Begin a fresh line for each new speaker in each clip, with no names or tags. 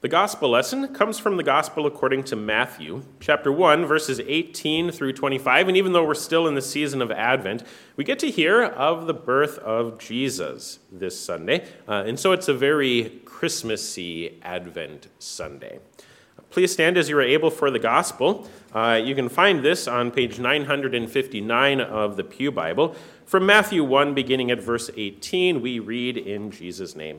The gospel lesson comes from the gospel according to Matthew, chapter 1, verses 18 through 25. And even though we're still in the season of Advent, we get to hear of the birth of Jesus this Sunday. Uh, and so it's a very Christmassy Advent Sunday. Please stand as you are able for the gospel. Uh, you can find this on page 959 of the Pew Bible. From Matthew 1, beginning at verse 18, we read in Jesus' name.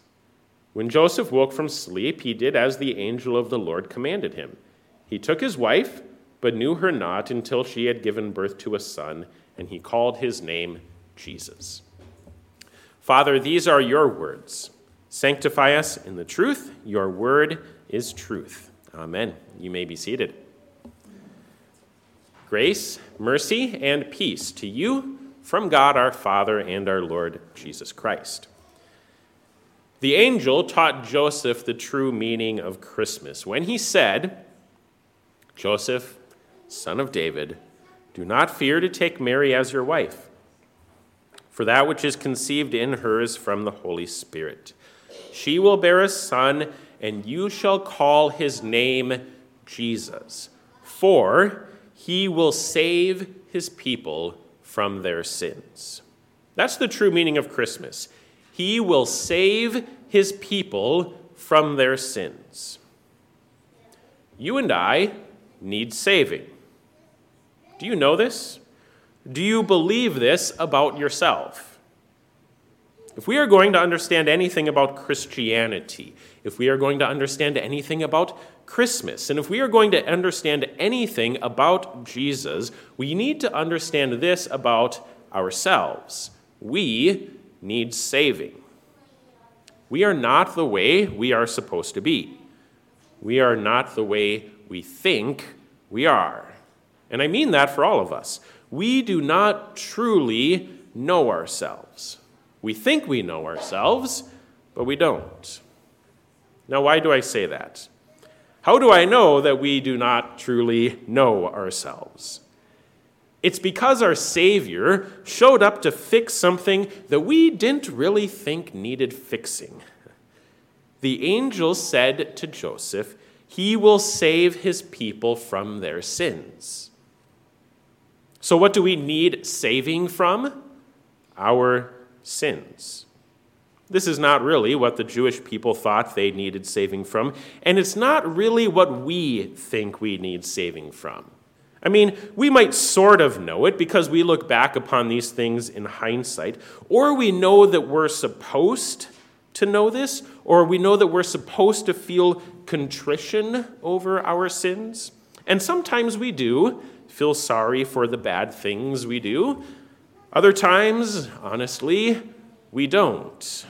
When Joseph woke from sleep, he did as the angel of the Lord commanded him. He took his wife, but knew her not until she had given birth to a son, and he called his name Jesus. Father, these are your words. Sanctify us in the truth. Your word is truth. Amen. You may be seated. Grace, mercy, and peace to you from God our Father and our Lord Jesus Christ. The angel taught Joseph the true meaning of Christmas when he said, Joseph, son of David, do not fear to take Mary as your wife, for that which is conceived in her is from the Holy Spirit. She will bear a son, and you shall call his name Jesus, for he will save his people from their sins. That's the true meaning of Christmas. He will save his people from their sins. You and I need saving. Do you know this? Do you believe this about yourself? If we are going to understand anything about Christianity, if we are going to understand anything about Christmas, and if we are going to understand anything about Jesus, we need to understand this about ourselves. We need saving. We are not the way we are supposed to be. We are not the way we think we are. And I mean that for all of us. We do not truly know ourselves. We think we know ourselves, but we don't. Now, why do I say that? How do I know that we do not truly know ourselves? It's because our Savior showed up to fix something that we didn't really think needed fixing. The angel said to Joseph, He will save his people from their sins. So, what do we need saving from? Our sins. This is not really what the Jewish people thought they needed saving from, and it's not really what we think we need saving from. I mean, we might sort of know it because we look back upon these things in hindsight, or we know that we're supposed to know this, or we know that we're supposed to feel contrition over our sins. And sometimes we do feel sorry for the bad things we do. Other times, honestly, we don't.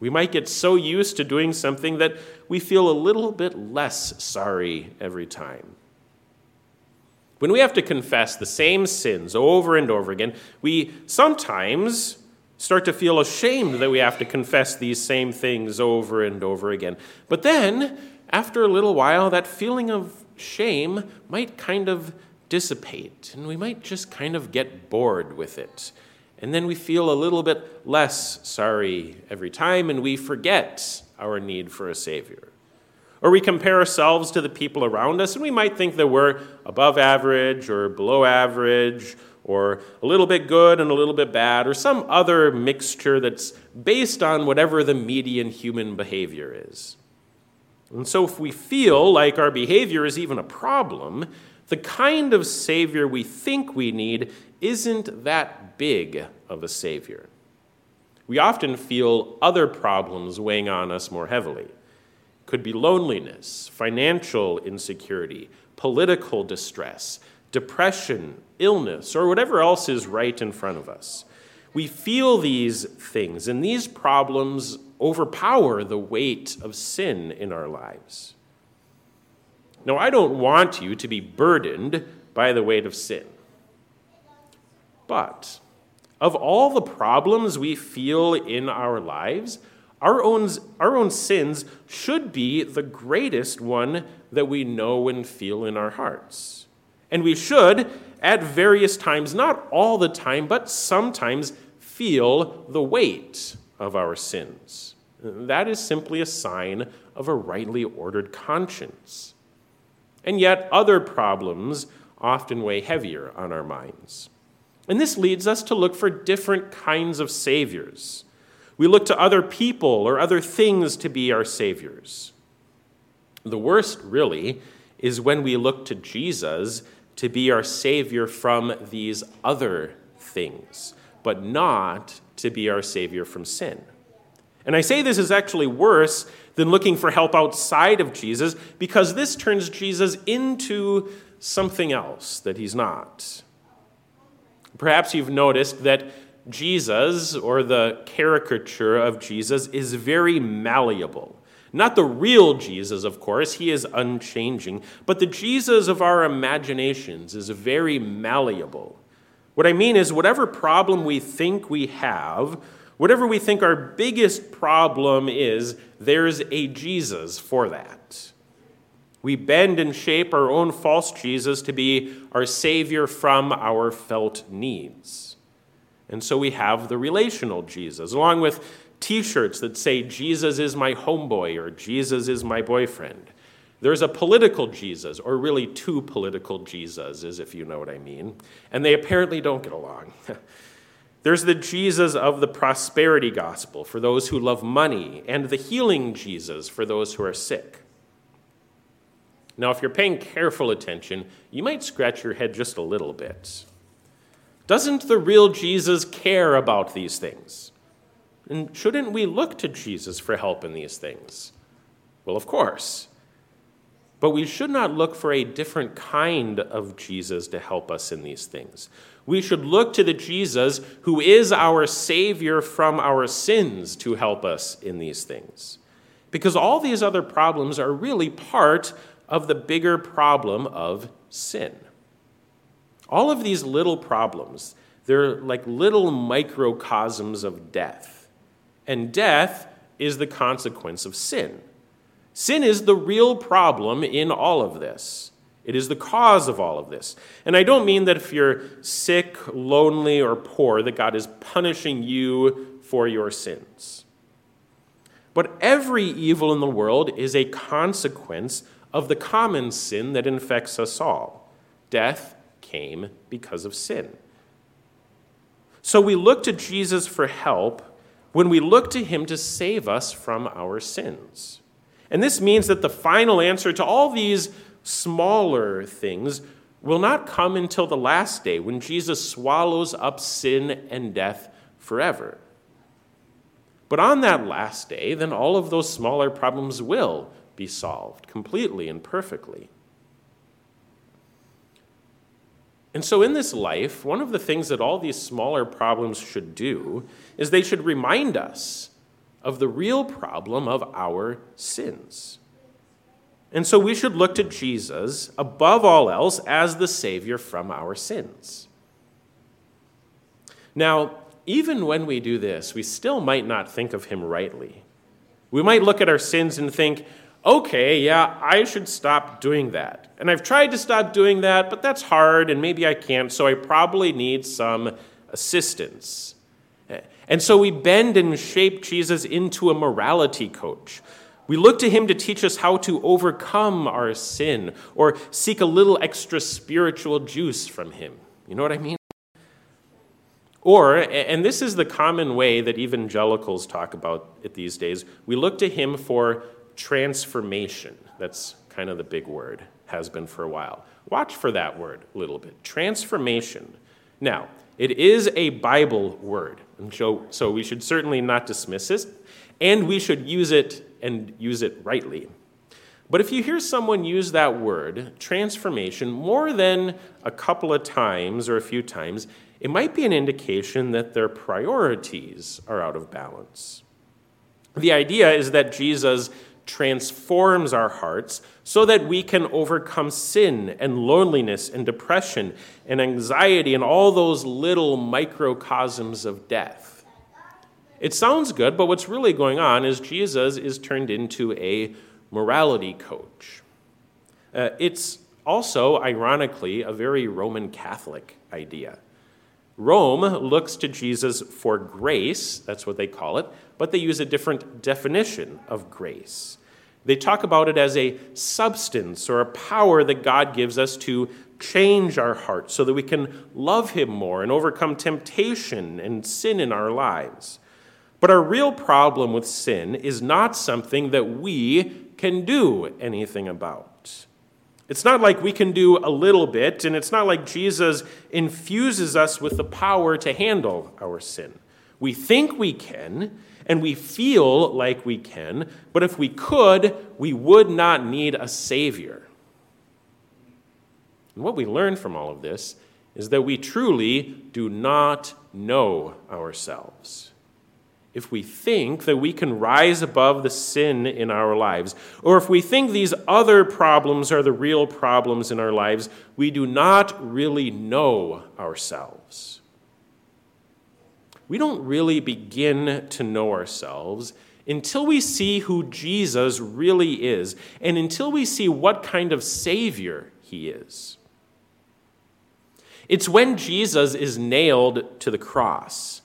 We might get so used to doing something that we feel a little bit less sorry every time. When we have to confess the same sins over and over again, we sometimes start to feel ashamed that we have to confess these same things over and over again. But then, after a little while, that feeling of shame might kind of dissipate, and we might just kind of get bored with it. And then we feel a little bit less sorry every time, and we forget our need for a Savior. Or we compare ourselves to the people around us, and we might think that we're above average or below average or a little bit good and a little bit bad, or some other mixture that's based on whatever the median human behavior is. And so, if we feel like our behavior is even a problem, the kind of Savior we think we need isn't that big of a Savior. We often feel other problems weighing on us more heavily. Could be loneliness, financial insecurity, political distress, depression, illness, or whatever else is right in front of us. We feel these things, and these problems overpower the weight of sin in our lives. Now, I don't want you to be burdened by the weight of sin. But of all the problems we feel in our lives, our own, our own sins should be the greatest one that we know and feel in our hearts. And we should, at various times, not all the time, but sometimes, feel the weight of our sins. That is simply a sign of a rightly ordered conscience. And yet, other problems often weigh heavier on our minds. And this leads us to look for different kinds of saviors. We look to other people or other things to be our saviors. The worst, really, is when we look to Jesus to be our savior from these other things, but not to be our savior from sin. And I say this is actually worse than looking for help outside of Jesus because this turns Jesus into something else that he's not. Perhaps you've noticed that Jesus, or the caricature of Jesus, is very malleable. Not the real Jesus, of course, he is unchanging, but the Jesus of our imaginations is very malleable. What I mean is, whatever problem we think we have, whatever we think our biggest problem is, there's a Jesus for that. We bend and shape our own false Jesus to be our Savior from our felt needs. And so we have the relational Jesus, along with t shirts that say, Jesus is my homeboy or Jesus is my boyfriend. There's a political Jesus, or really two political Jesuses, if you know what I mean, and they apparently don't get along. There's the Jesus of the prosperity gospel for those who love money, and the healing Jesus for those who are sick. Now, if you're paying careful attention, you might scratch your head just a little bit. Doesn't the real Jesus care about these things? And shouldn't we look to Jesus for help in these things? Well, of course. But we should not look for a different kind of Jesus to help us in these things. We should look to the Jesus who is our Savior from our sins to help us in these things. Because all these other problems are really part of the bigger problem of sin. All of these little problems, they're like little microcosms of death. And death is the consequence of sin. Sin is the real problem in all of this. It is the cause of all of this. And I don't mean that if you're sick, lonely, or poor, that God is punishing you for your sins. But every evil in the world is a consequence of the common sin that infects us all. Death came because of sin. So we look to Jesus for help when we look to him to save us from our sins. And this means that the final answer to all these smaller things will not come until the last day when Jesus swallows up sin and death forever. But on that last day, then all of those smaller problems will be solved completely and perfectly. And so, in this life, one of the things that all these smaller problems should do is they should remind us of the real problem of our sins. And so, we should look to Jesus, above all else, as the Savior from our sins. Now, even when we do this, we still might not think of him rightly. We might look at our sins and think, okay, yeah, I should stop doing that. And I've tried to stop doing that, but that's hard and maybe I can't, so I probably need some assistance. And so we bend and shape Jesus into a morality coach. We look to him to teach us how to overcome our sin or seek a little extra spiritual juice from him. You know what I mean? Or, and this is the common way that evangelicals talk about it these days, we look to him for transformation. That's kind of the big word, has been for a while. Watch for that word a little bit. Transformation. Now, it is a Bible word, and so, so we should certainly not dismiss it, and we should use it and use it rightly. But if you hear someone use that word, transformation, more than a couple of times or a few times, it might be an indication that their priorities are out of balance. The idea is that Jesus transforms our hearts so that we can overcome sin and loneliness and depression and anxiety and all those little microcosms of death. It sounds good, but what's really going on is Jesus is turned into a morality coach. Uh, it's also, ironically, a very Roman Catholic idea. Rome looks to Jesus for grace, that's what they call it, but they use a different definition of grace. They talk about it as a substance or a power that God gives us to change our hearts so that we can love Him more and overcome temptation and sin in our lives. But our real problem with sin is not something that we can do anything about. It's not like we can do a little bit, and it's not like Jesus infuses us with the power to handle our sin. We think we can, and we feel like we can, but if we could, we would not need a Savior. And what we learn from all of this is that we truly do not know ourselves if we think that we can rise above the sin in our lives, or if we think these other problems are the real problems in our lives, we do not really know ourselves. We don't really begin to know ourselves until we see who Jesus really is, and until we see what kind of Savior he is. It's when Jesus is nailed to the cross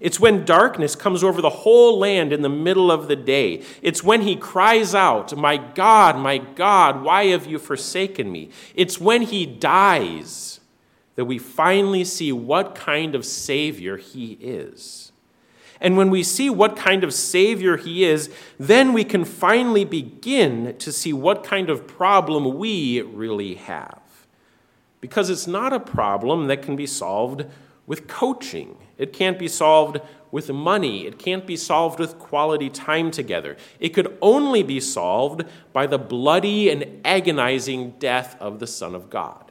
it's when darkness comes over the whole land in the middle of the day. It's when he cries out, My God, my God, why have you forsaken me? It's when he dies that we finally see what kind of Savior he is. And when we see what kind of Savior he is, then we can finally begin to see what kind of problem we really have. Because it's not a problem that can be solved with coaching. It can't be solved with money. It can't be solved with quality time together. It could only be solved by the bloody and agonizing death of the Son of God.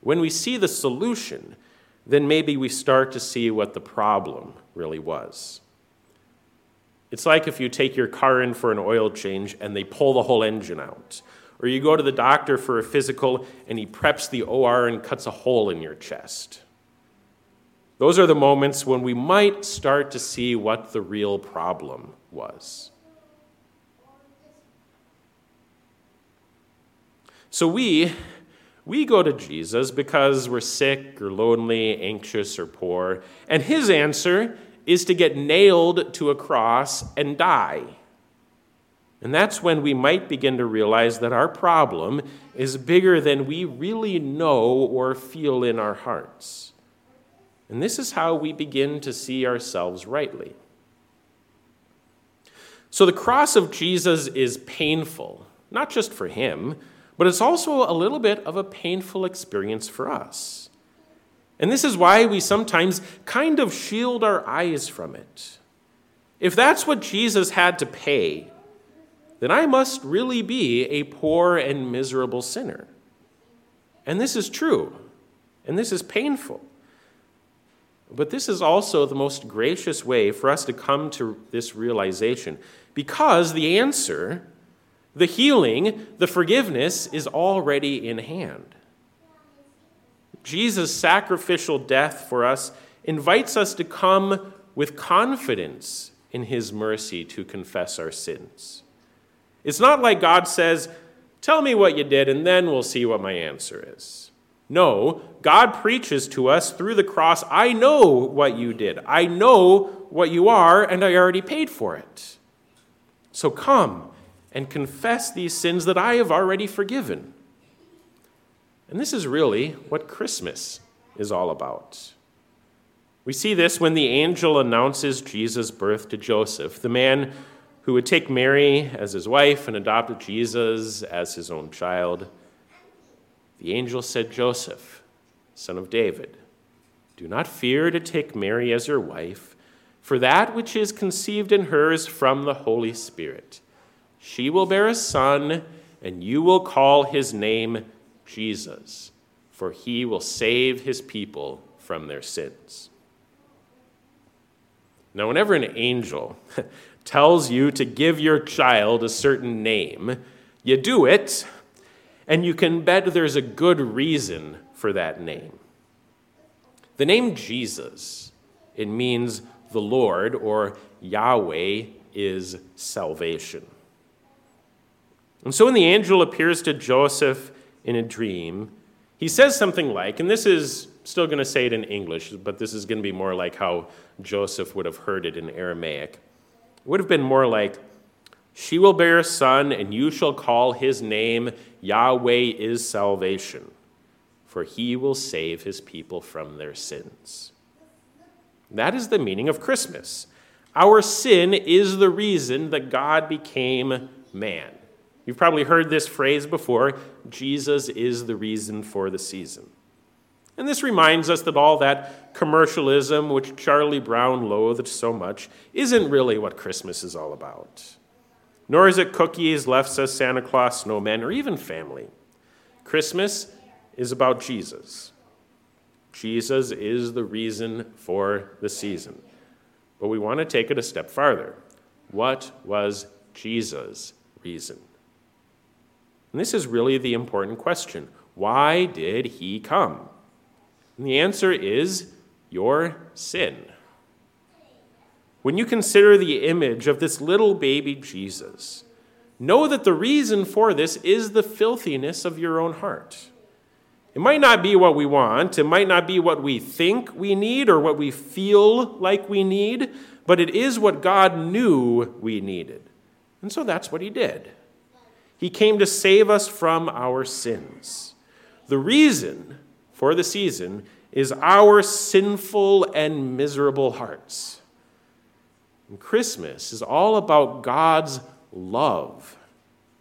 When we see the solution, then maybe we start to see what the problem really was. It's like if you take your car in for an oil change and they pull the whole engine out. Or you go to the doctor for a physical and he preps the OR and cuts a hole in your chest. Those are the moments when we might start to see what the real problem was. So we we go to Jesus because we're sick or lonely, anxious or poor, and his answer is to get nailed to a cross and die. And that's when we might begin to realize that our problem is bigger than we really know or feel in our hearts. And this is how we begin to see ourselves rightly. So the cross of Jesus is painful, not just for him, but it's also a little bit of a painful experience for us. And this is why we sometimes kind of shield our eyes from it. If that's what Jesus had to pay, then I must really be a poor and miserable sinner. And this is true, and this is painful. But this is also the most gracious way for us to come to this realization because the answer, the healing, the forgiveness is already in hand. Jesus' sacrificial death for us invites us to come with confidence in his mercy to confess our sins. It's not like God says, Tell me what you did, and then we'll see what my answer is. No, God preaches to us through the cross I know what you did. I know what you are, and I already paid for it. So come and confess these sins that I have already forgiven. And this is really what Christmas is all about. We see this when the angel announces Jesus' birth to Joseph, the man who would take Mary as his wife and adopt Jesus as his own child. The angel said, Joseph, son of David, do not fear to take Mary as your wife, for that which is conceived in her is from the Holy Spirit. She will bear a son, and you will call his name Jesus, for he will save his people from their sins. Now, whenever an angel tells you to give your child a certain name, you do it, and you can bet there's a good reason for that name. The name Jesus, it means the Lord or Yahweh is salvation. And so when the angel appears to Joseph in a dream, he says something like, and this is still going to say it in English, but this is going to be more like how Joseph would have heard it in Aramaic It would have been more like, She will bear a son, and you shall call his name Yahweh is salvation, for he will save his people from their sins. That is the meaning of Christmas. Our sin is the reason that God became man. You've probably heard this phrase before Jesus is the reason for the season. And this reminds us that all that commercialism, which Charlie Brown loathed so much, isn't really what Christmas is all about. Nor is it cookies, lefse Santa Claus, snowmen, or even family. Christmas is about Jesus. Jesus is the reason for the season. But we want to take it a step farther. What was Jesus' reason? And this is really the important question. Why did he come? And the answer is your sin. When you consider the image of this little baby Jesus, know that the reason for this is the filthiness of your own heart. It might not be what we want, it might not be what we think we need or what we feel like we need, but it is what God knew we needed. And so that's what He did. He came to save us from our sins. The reason for the season is our sinful and miserable hearts. And Christmas is all about God's love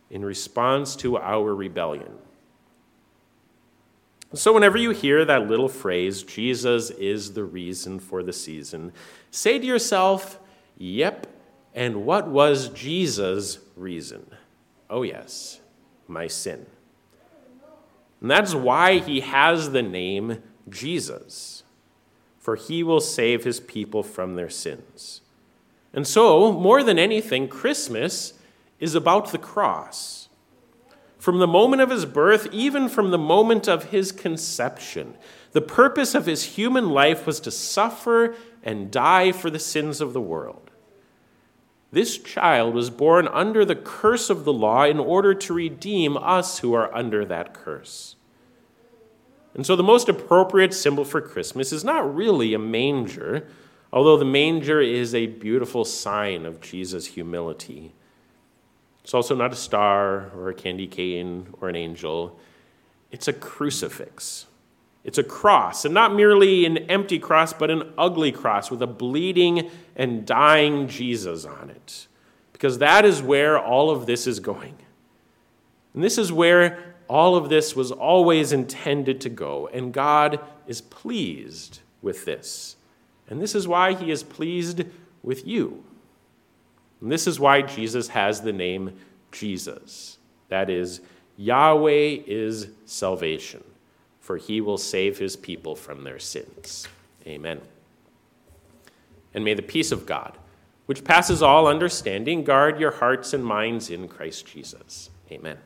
in response to our rebellion. So, whenever you hear that little phrase, Jesus is the reason for the season, say to yourself, Yep, and what was Jesus' reason? Oh, yes, my sin. And that's why he has the name Jesus, for he will save his people from their sins. And so, more than anything, Christmas is about the cross. From the moment of his birth, even from the moment of his conception, the purpose of his human life was to suffer and die for the sins of the world. This child was born under the curse of the law in order to redeem us who are under that curse. And so the most appropriate symbol for Christmas is not really a manger, although the manger is a beautiful sign of Jesus' humility. It's also not a star or a candy cane or an angel. It's a crucifix. It's a cross, and not merely an empty cross, but an ugly cross with a bleeding and dying Jesus on it. Because that is where all of this is going. And this is where all of this was always intended to go, and God is pleased with this. And this is why he is pleased with you. And this is why Jesus has the name Jesus. That is, Yahweh is salvation, for he will save his people from their sins. Amen. And may the peace of God, which passes all understanding, guard your hearts and minds in Christ Jesus. Amen.